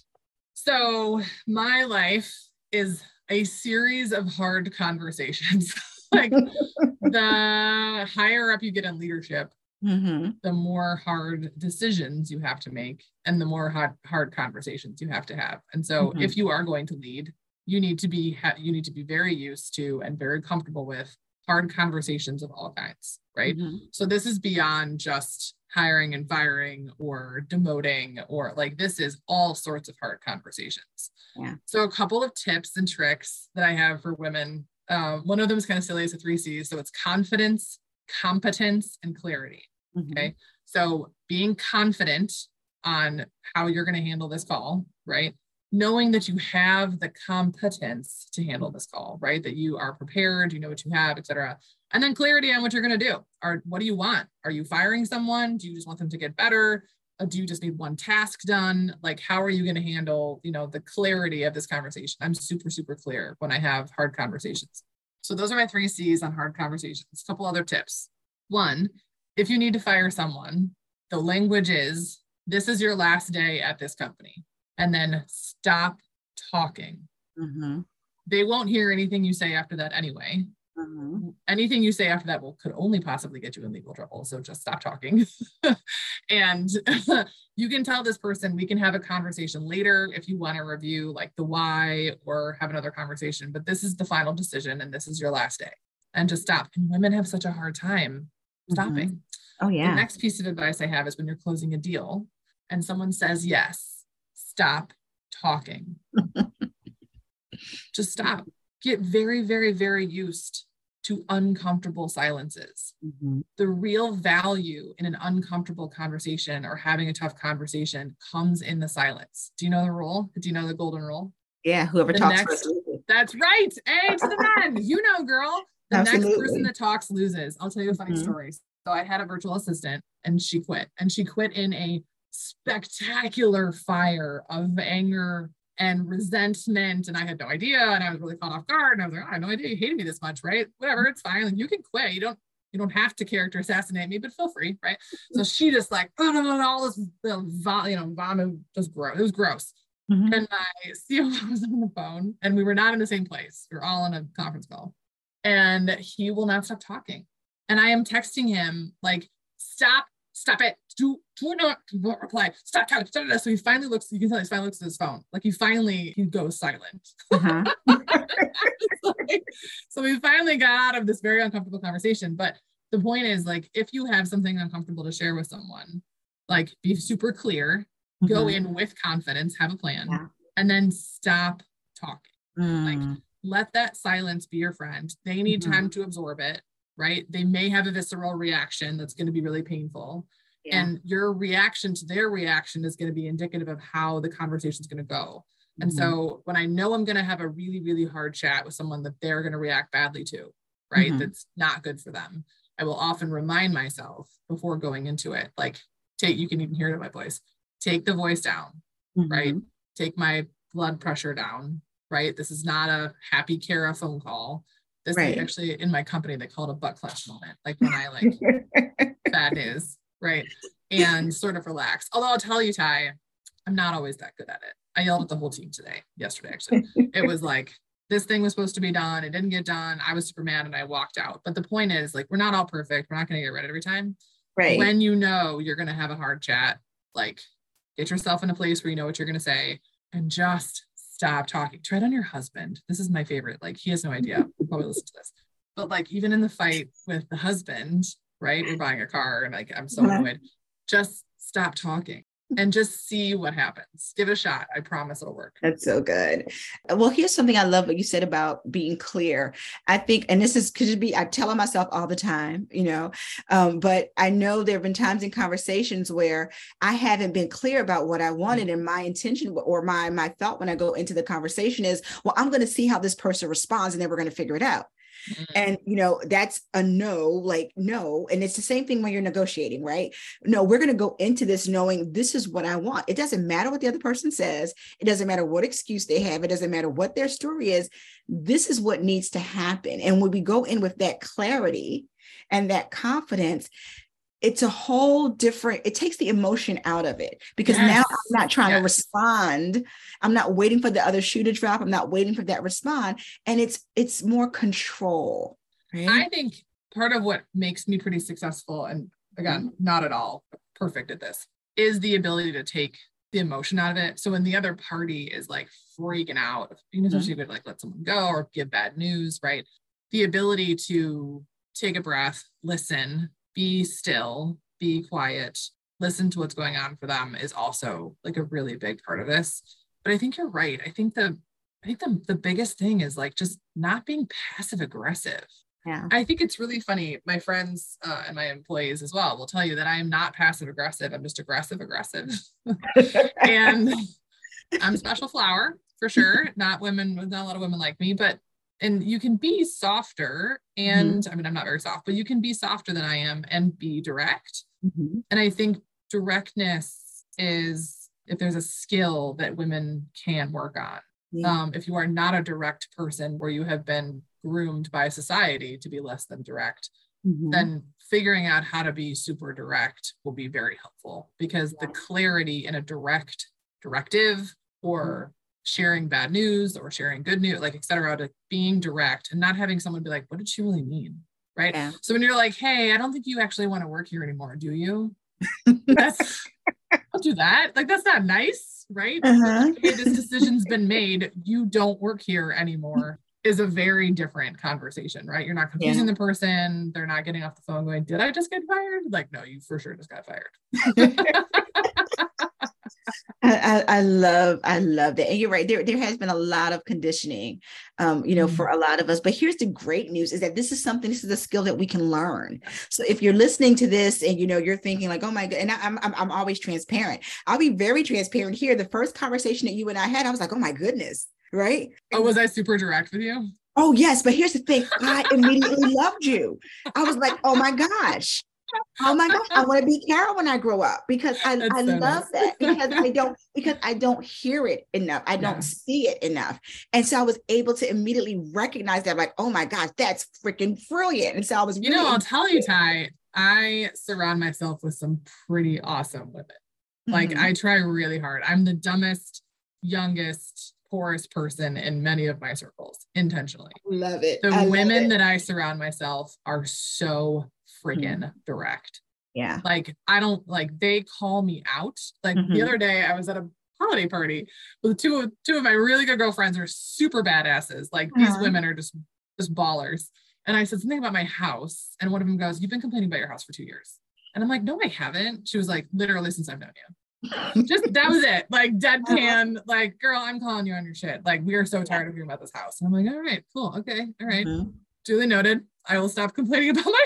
Speaker 2: So, my life is a series of hard conversations. like the higher up you get in leadership, mm-hmm. the more hard decisions you have to make and the more hard, hard conversations you have to have. And so, mm-hmm. if you are going to lead, you need to be you need to be very used to and very comfortable with hard conversations of all kinds, right? Mm-hmm. So this is beyond just hiring and firing or demoting or like this is all sorts of hard conversations. Yeah. So a couple of tips and tricks that I have for women. Uh, one of them is kind of silly. It's a three C's. So it's confidence, competence, and clarity. Mm-hmm. Okay. So being confident on how you're going to handle this call, right? knowing that you have the competence to handle this call, right? That you are prepared, you know what you have, etc. And then clarity on what you're going to do. Or what do you want? Are you firing someone? Do you just want them to get better? Uh, do you just need one task done? Like, how are you going to handle, you know, the clarity of this conversation? I'm super, super clear when I have hard conversations. So those are my three C's on hard conversations. A couple other tips. One, if you need to fire someone, the language is this is your last day at this company and then stop talking. Mm-hmm. They won't hear anything you say after that anyway. Mm-hmm. Anything you say after that will could only possibly get you in legal trouble. So just stop talking. and you can tell this person we can have a conversation later if you want to review like the why or have another conversation. But this is the final decision and this is your last day. And just stop. And women have such a hard time stopping.
Speaker 1: Mm-hmm. Oh yeah.
Speaker 2: The next piece of advice I have is when you're closing a deal and someone says yes stop talking. Just stop. Get very, very, very used to uncomfortable silences. Mm-hmm. The real value in an uncomfortable conversation or having a tough conversation comes in the silence. Do you know the rule? Do you know the golden rule?
Speaker 1: Yeah, whoever the talks next,
Speaker 2: That's right. A to the men. You know, girl. The Absolutely. next person that talks loses. I'll tell you a funny mm-hmm. story. So I had a virtual assistant and she quit. And she quit in a spectacular fire of anger and resentment. And I had no idea. And I was really caught off guard. And I was like, oh, I had no idea you hated me this much, right? Whatever, it's fine. Like, you can quit. You don't you don't have to character assassinate me, but feel free, right? So she just like, oh no, no, no, all this, the you know, vomit just gross. It was gross. Mm-hmm. And my CEO was on the phone, and we were not in the same place. We are all on a conference call, and he will not stop talking. And I am texting him like, stop stop it, do, do not, not reply, stop, stop, stop. So he finally looks, you can tell he finally looks at his phone. Like he finally, he goes silent. Uh-huh. like, so we finally got out of this very uncomfortable conversation. But the point is like, if you have something uncomfortable to share with someone, like be super clear, mm-hmm. go in with confidence, have a plan, yeah. and then stop talking. Mm. Like let that silence be your friend. They need mm-hmm. time to absorb it right? They may have a visceral reaction that's going to be really painful. Yeah. And your reaction to their reaction is going to be indicative of how the conversation is going to go. And mm-hmm. so when I know I'm going to have a really, really hard chat with someone that they're going to react badly to, right? Mm-hmm. That's not good for them. I will often remind myself before going into it, like, take, you can even hear it in my voice, take the voice down, mm-hmm. right? Take my blood pressure down, right? This is not a happy Kara phone call. This right. actually in my company they call it a butt clutch moment, like when I like bad news, right? And sort of relax. Although I'll tell you, Ty, I'm not always that good at it. I yelled at the whole team today, yesterday actually. It was like this thing was supposed to be done. It didn't get done. I was super mad and I walked out. But the point is, like, we're not all perfect. We're not going to get it right every time.
Speaker 1: Right.
Speaker 2: When you know you're going to have a hard chat, like, get yourself in a place where you know what you're going to say and just stop talking. Tread on your husband. This is my favorite. Like, he has no idea. He'll probably listen to this. But, like, even in the fight with the husband, right? We're buying a car and, like, I'm so
Speaker 1: Uh-huh.
Speaker 2: annoyed. Just stop talking and just see what happens. Give it a shot. I promise it'll work.
Speaker 1: That's so good. Well, here's something I love what you said about being clear. I think, and this is could be I tell myself all the time, you know, um, but I know there have been times in conversations where I haven't been clear about what I wanted, and my intention or my my thought when I go into the conversation is, well, I'm going to see how this person responds, and then we're going to figure it out.
Speaker 2: Mhm.
Speaker 1: And you know, that's a no, like no. And it's the same thing when you're negotiating, right? No, we're going to go into this knowing this is what I want. It doesn't matter what the other person says, it doesn't matter what excuse they have, it doesn't matter what their story is. This is what needs to happen. And when we go in with that clarity and that confidence, it's a whole different it takes the emotion out of it because now i'm not trying to respond. I'm not waiting for the other shoe to drop. I'm not waiting for that respond. And it's it's more control right?
Speaker 2: I think part of what makes me pretty successful, and again, mm-hmm. not at all perfect at this, is the ability to take the emotion out of it. So when the other party is like freaking out, mm-hmm. even if you like let someone go or give bad news, right? The ability to take a breath, listen, be still, be quiet, listen to what's going on for them is also like a really big part of this. But I think you're right. I think the I think the, the biggest thing is like just not being passive aggressive.
Speaker 1: yeah
Speaker 2: I think it's really funny. My friends uh, and my employees as well will tell you that I am not passive aggressive. I'm just aggressive aggressive. and I'm a special flower for sure. Not women, not a lot of women like me, but and you can be softer. And I mean, I'm not very soft, but you can be softer than I am and be direct.
Speaker 1: Mhm.
Speaker 2: And I think directness is if there's a skill that women can work on.
Speaker 1: Yeah.
Speaker 2: Um, if you are not a direct person where you have been groomed by society to be less than direct,
Speaker 1: Mhm.
Speaker 2: then figuring out how to be super direct will be very helpful because the clarity in a direct directive or sharing bad news or sharing good news, like et cetera, to being direct and not having someone be like, what did she really mean? Right.
Speaker 1: Yeah.
Speaker 2: So when you're like, hey, I don't think you actually want to work here anymore, do you? That's don't do that. Like that's not nice, right?
Speaker 1: Uh-huh.
Speaker 2: Hey, this decision's been made. You don't work here anymore is a very different conversation, right? You're not confusing the person. They're not getting off the phone going, Did I just get fired? Like, no, you for sure just got fired.
Speaker 1: I, I, love I love that, and you're right. There there has been a lot of conditioning, um, you know,
Speaker 2: Mhm.
Speaker 1: for a lot of us. But here's the great news: is that this is something. This is a skill that we can learn. So if you're listening to this and you know you're thinking like, oh my god, and I, I'm I'm I'm always transparent. I'll be very transparent here. The first conversation that you and I had, I was like, oh my goodness, right?
Speaker 2: Oh, was I super direct with you?
Speaker 1: Oh yes, but here's the thing: I immediately loved you. I was like, oh my gosh. Oh my god I want to be Kara when I grow up because I,
Speaker 2: That's
Speaker 1: I
Speaker 2: so
Speaker 1: love
Speaker 2: nice.
Speaker 1: that because I don't because I don't hear it enough. I don't see it enough. And so I was able to immediately recognize that, like, oh my gosh, that's freaking brilliant. And so I was
Speaker 2: You know, I'll tell you, Ty, I surround myself with some pretty awesome women. Like,
Speaker 1: Mhm.
Speaker 2: I try really hard. I'm the dumbest, youngest, poorest person in many of my circles intentionally.
Speaker 1: love it.
Speaker 2: The
Speaker 1: I
Speaker 2: women
Speaker 1: it.
Speaker 2: that I surround myself are so freaking
Speaker 1: Mm-hmm.
Speaker 2: direct.
Speaker 1: yeah.
Speaker 2: Like I don't like they call me out. Like the
Speaker 1: Mhm.
Speaker 2: other day I was at a holiday party with two of two of my really good girlfriends are super badasses. Like these
Speaker 1: Uh-huh.
Speaker 2: women are just just ballers. And I said something about my house, and one of them goes, "You've been complaining about your house for two years." And I'm like, "No, I haven't." She was like, "Literally since I've known you." Just that was it. Like deadpan. Like, girl, I'm calling you on your shit. Like, we are so tired of hearing about this house. And I'm like, "All right, cool, okay, all right."
Speaker 1: Mhm.
Speaker 2: duly noted. I will stop complaining about my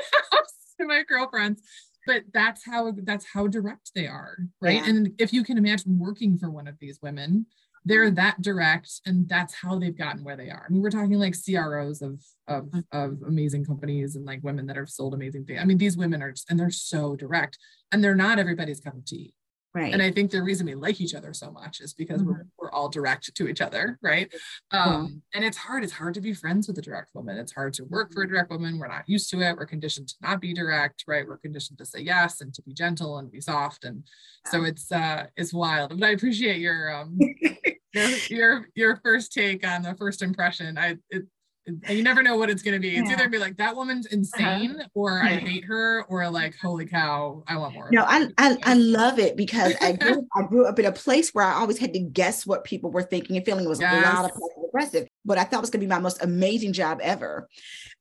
Speaker 2: and my girlfriends. But that's how that's how direct they are, right?
Speaker 1: Yeah.
Speaker 2: And if you can imagine working for one of these women, they're mm-hmm. that direct, and that's how they've gotten where they are. I mean, we're talking like CROs of of mm-hmm. of amazing companies and like women that have sold amazing things. I mean, these women are just, and they're so direct, and they're not everybody's cup of tea.
Speaker 1: Right.
Speaker 2: And I think the reason we like each other so much is because mm-hmm. we're, we're all direct to each other, right? Um, And it's hard. It's hard to be friends with a direct woman. It's hard to work for a direct woman. We're not used to it. We're conditioned to not be direct, right? We're conditioned to say yes and to be gentle and be soft. And so it's uh it's wild. But I appreciate your um your your your first take on the first impression. I it, you never know what it's going to be. It's yeah. either be like that woman's uh-huh. insane, uh-huh. or yeah. I hate her, or like holy cow, I want more.
Speaker 1: No, I, I, I love it because I grew I grew up in a place where I always had to guess what people were thinking and feeling. It was yes. a lot of aggressive, but I thought it was going to be my most amazing job ever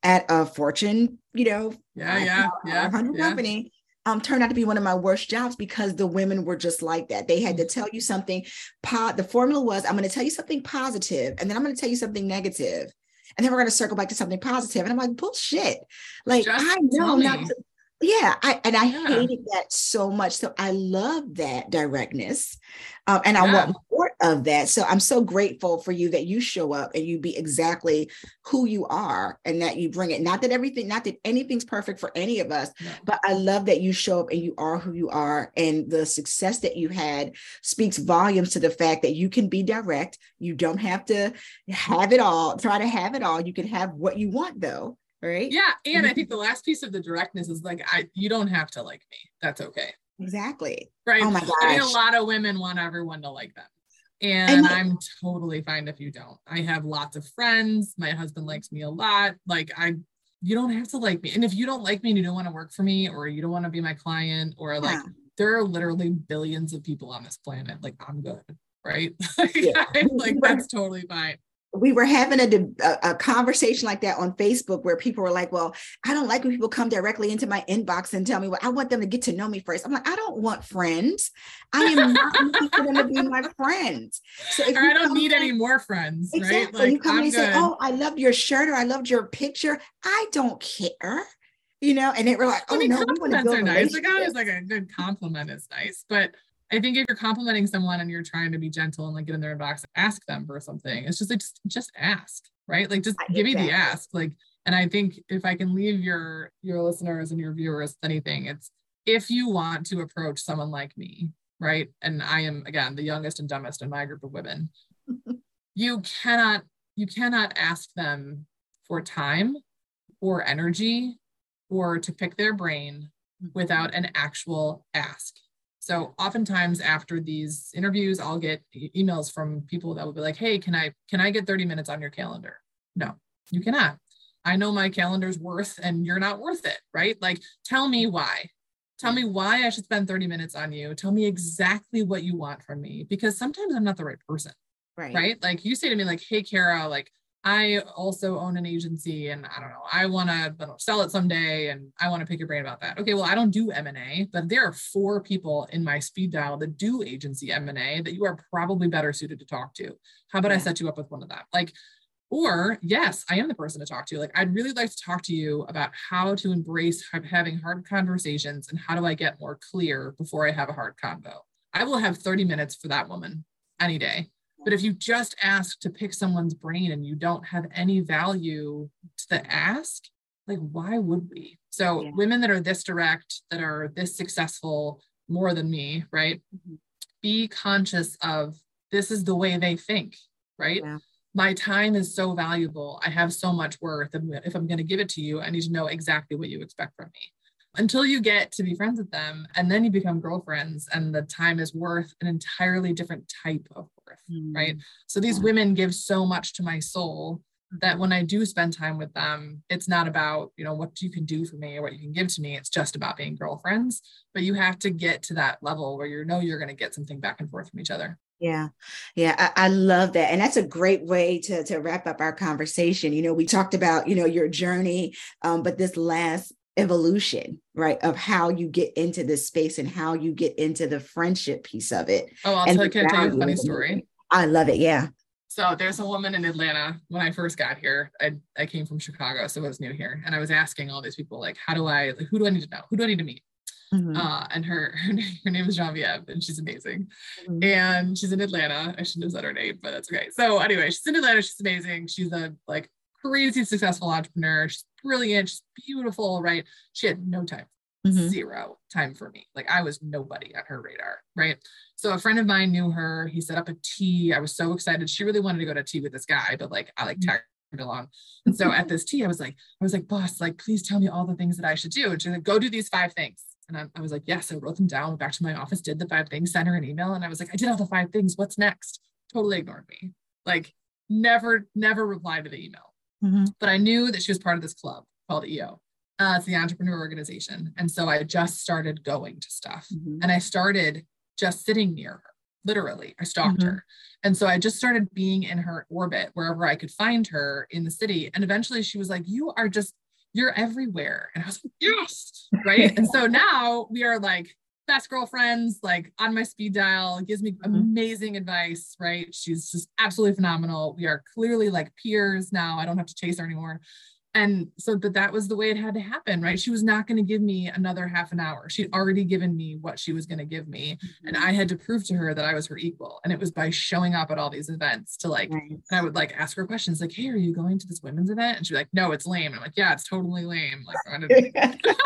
Speaker 1: at a Fortune, you know,
Speaker 2: yeah, yeah, yeah,
Speaker 1: hundred yeah. company. Um, turned out to be one of my worst jobs because the women were just like that. They had to mm. tell you something. Po- the formula was, I'm going to tell you something positive, and then I'm going to tell you something negative and then we're going to circle back to something positive. And I'm like, bullshit. Like, Just I know not to, yeah I, and i yeah. hated that so much so i love that directness um, and i want more of that so i'm so grateful for you that you show up and you be exactly who you are and that you bring it not that everything not that anything's perfect for any of us but i love that you show up and you are who you are and the success that you had speaks volumes to the fact that you can be direct you don't have to have it all try to have it all you can have what you want though right?
Speaker 2: Yeah and i think the last piece of the directness is like i you don't have to like me. That's okay.
Speaker 1: Exactly.
Speaker 2: Right? Oh my gosh. i mean a lot of women want everyone to like them. And, and i'm totally fine if you don't. I have lots of friends. My husband likes me a lot. Like i you don't have to like me. And if you don't like me and you don't want to work for me or you don't want to be my client or like yeah. there are literally billions of people on this planet like i'm good right? Yeah. like that's totally fine
Speaker 1: we were having a, a, a, conversation like that on Facebook where people were like, Well, I don't like when people come directly into my inbox and tell me what I want them to get to know me first. I'm like, I don't want friends. I am not looking for them to be my friends.
Speaker 2: So if I don't need in, any more friends, exactly. right?
Speaker 1: Like, you come I'm and good. say, Oh, I loved your shirt or I loved your picture. I don't care. You know, and they were like, Oh, I mean, no,
Speaker 2: compliments are nice. Like, I was like a good compliment is nice, but I think if you're complimenting someone and you're trying to be gentle and like get in their inbox, ask them for something. It's just like just, just ask, right? Like just give me the ask. Like, and I think if I can leave your your listeners and your viewers anything, it's if you want to approach someone like me, right? And I am again the youngest and dumbest in my group of women. you cannot you cannot ask them for time or energy or to pick their brain mm-hmm. without an actual ask so oftentimes after these interviews, I'll get emails from people that will be like, "Hey, can I can I get 30 minutes on your calendar?" No, you cannot. I know my calendar's worth and you're not worth it, right? Like tell me why. Tell me why I should spend 30 minutes on you. Tell me exactly what you want from me because sometimes I'm not the right person.
Speaker 1: Right.
Speaker 2: Right? Like you say to me like, "Hey Kara, like I also own an agency and I don't know, I want to sell it someday and I want to pick your brain about that. Okay, well, I don't do M&A, but there are four people in my speed dial that do agency M&A that you are probably better suited to talk to. How about yeah. I set you up with one of them? Like, or yes, I am the person to talk to. Like, I'd really like to talk to you about how to embrace having hard conversations and how do I get more clear before I have a hard convo. I will have 30 minutes for that woman any day but if you just ask to pick someone's brain and you don't have any value to the ask, like why would we? So yeah. women that are this direct, that are this successful more than me, right? Mm-hmm. Be conscious of this is the way they think, right? Yeah. My time is so valuable. I have so much worth. And if I'm going to give it to you, I need to know exactly what you expect from me until you get to be friends with them and then you become girlfriends and the time is worth an entirely different type of worth mm-hmm. right so these women give so much to my soul that when i do spend time with them it's not about you know what you can do for me or what you can give to me. It's just about being girlfriends. But you have to get to that level where you know you're going to get something back and forth from each other.
Speaker 1: Yeah, yeah, I, I, love that, and that's a great way to to wrap up our conversation. You know, we talked about you know your journey, um, but this last evolution, right, of how you get into this space and how you get into the friendship piece of it.
Speaker 2: Oh, I'll tell, can I tell you a funny story?
Speaker 1: I love it. Yeah.
Speaker 2: So there's a woman in Atlanta when I first got here. I, I came from Chicago, so I was new here. And I was asking all these people, like, how do I, like, who do I need to know? Who do I need to meet? Mm-hmm. Uh, and her, her her name is Genevieve, and she's amazing. Mm-hmm. And she's in Atlanta. I shouldn't have said her name, but that's okay. So anyway, she's in Atlanta. She's amazing. She's a like crazy successful entrepreneur. She's brilliant. She's beautiful, right? She had no time. mm-hmm. zero time for me. Like I was nobody on her radar, right? So a friend of mine knew her. He set up a tea. I was so excited. She really wanted to go to tea with this guy, but like I like mm-hmm. tagged along. And so at this tea, I was like, I was like, boss, like, please tell me all the things that I should do. And she's like, go do these five things. And I, I was like, yes, I wrote them down, went back to my office, did the five things, sent her an email. And I was like, I did all the five things. What's next? Totally ignored me. Like never, never replied to the email. Mm-hmm. But I knew that she was part of this club called EO. Uh, it's the entrepreneur organization. And so I just started going to stuff mm-hmm. and I started just sitting near her. Literally, I stalked mm-hmm. her. And so I just started being in her orbit wherever I could find her in the city. And eventually she was like, You are just, you're everywhere. And I was like, Yes. Right. and so now we are like best girlfriends, like on my speed dial, gives me mm-hmm. amazing advice. Right. She's just absolutely phenomenal. We are clearly like peers now. I don't have to chase her anymore and so but that was the way it had to happen right she was not going to give me another half an hour she'd already given me what she was going to give me mm-hmm. and i had to prove to her that i was her equal and it was by showing up at all these events to like nice. and i would like ask her questions like hey are you going to this women's event and she'd be like no it's lame i'm like yeah it's totally lame like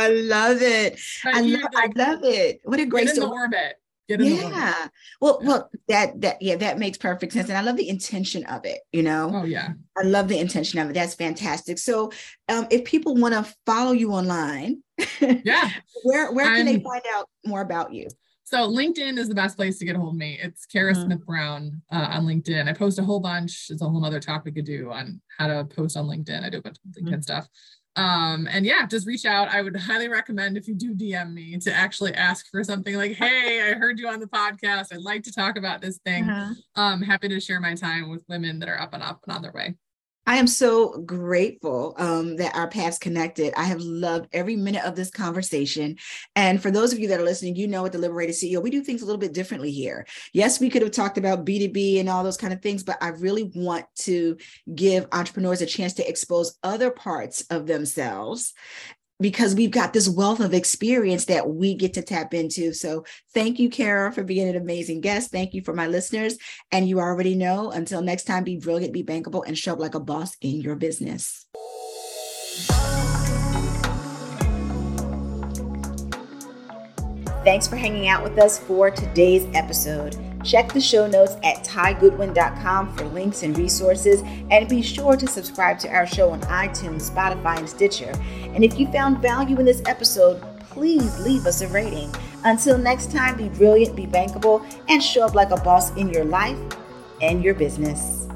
Speaker 1: I love it. I love, I love it. What a great
Speaker 2: story. orbit.
Speaker 1: Yeah. well well that that yeah that makes perfect sense and i love the intention of it you know?
Speaker 2: Oh yeah.
Speaker 1: I love the intention of it. That's fantastic. So um if people want to follow you online
Speaker 2: yeah.
Speaker 1: where where can I'm, they find out more about you
Speaker 2: so LinkedIn is the best place to get a hold of me. It's Kara mm-hmm. Smith Brown uh, on LinkedIn. I post a whole bunch. It's a whole other topic to do on how to post on LinkedIn. I do a bunch of LinkedIn mm-hmm. stuff. Um, and yeah, just reach out. I would highly recommend if you do DM me to actually ask for something like, hey, I heard you on the podcast. I'd like to talk about this thing. Uh-huh. Um, happy to share my time with women that are up and up and on their way.
Speaker 1: I am so grateful um, that our paths connected. I have loved every minute of this conversation. And for those of you that are listening, you know, at the Liberated CEO, we do things a little bit differently here. Yes, we could have talked about B2B and all those kind of things, but I really want to give entrepreneurs a chance to expose other parts of themselves because we've got this wealth of experience that we get to tap into. So thank you, Kara, for being an amazing guest. Thank you for my listeners. And you already know, until next time, be brilliant, be bankable, and show up like a boss in your business. Thanks for hanging out with us for today's episode. Check the show notes at tygoodwin.com for links and resources, and be sure to subscribe to our show on iTunes, Spotify, and Stitcher. And if you found value in this episode, please leave us a rating. Until next time, be brilliant, be bankable, and show up like a boss in your life and your business.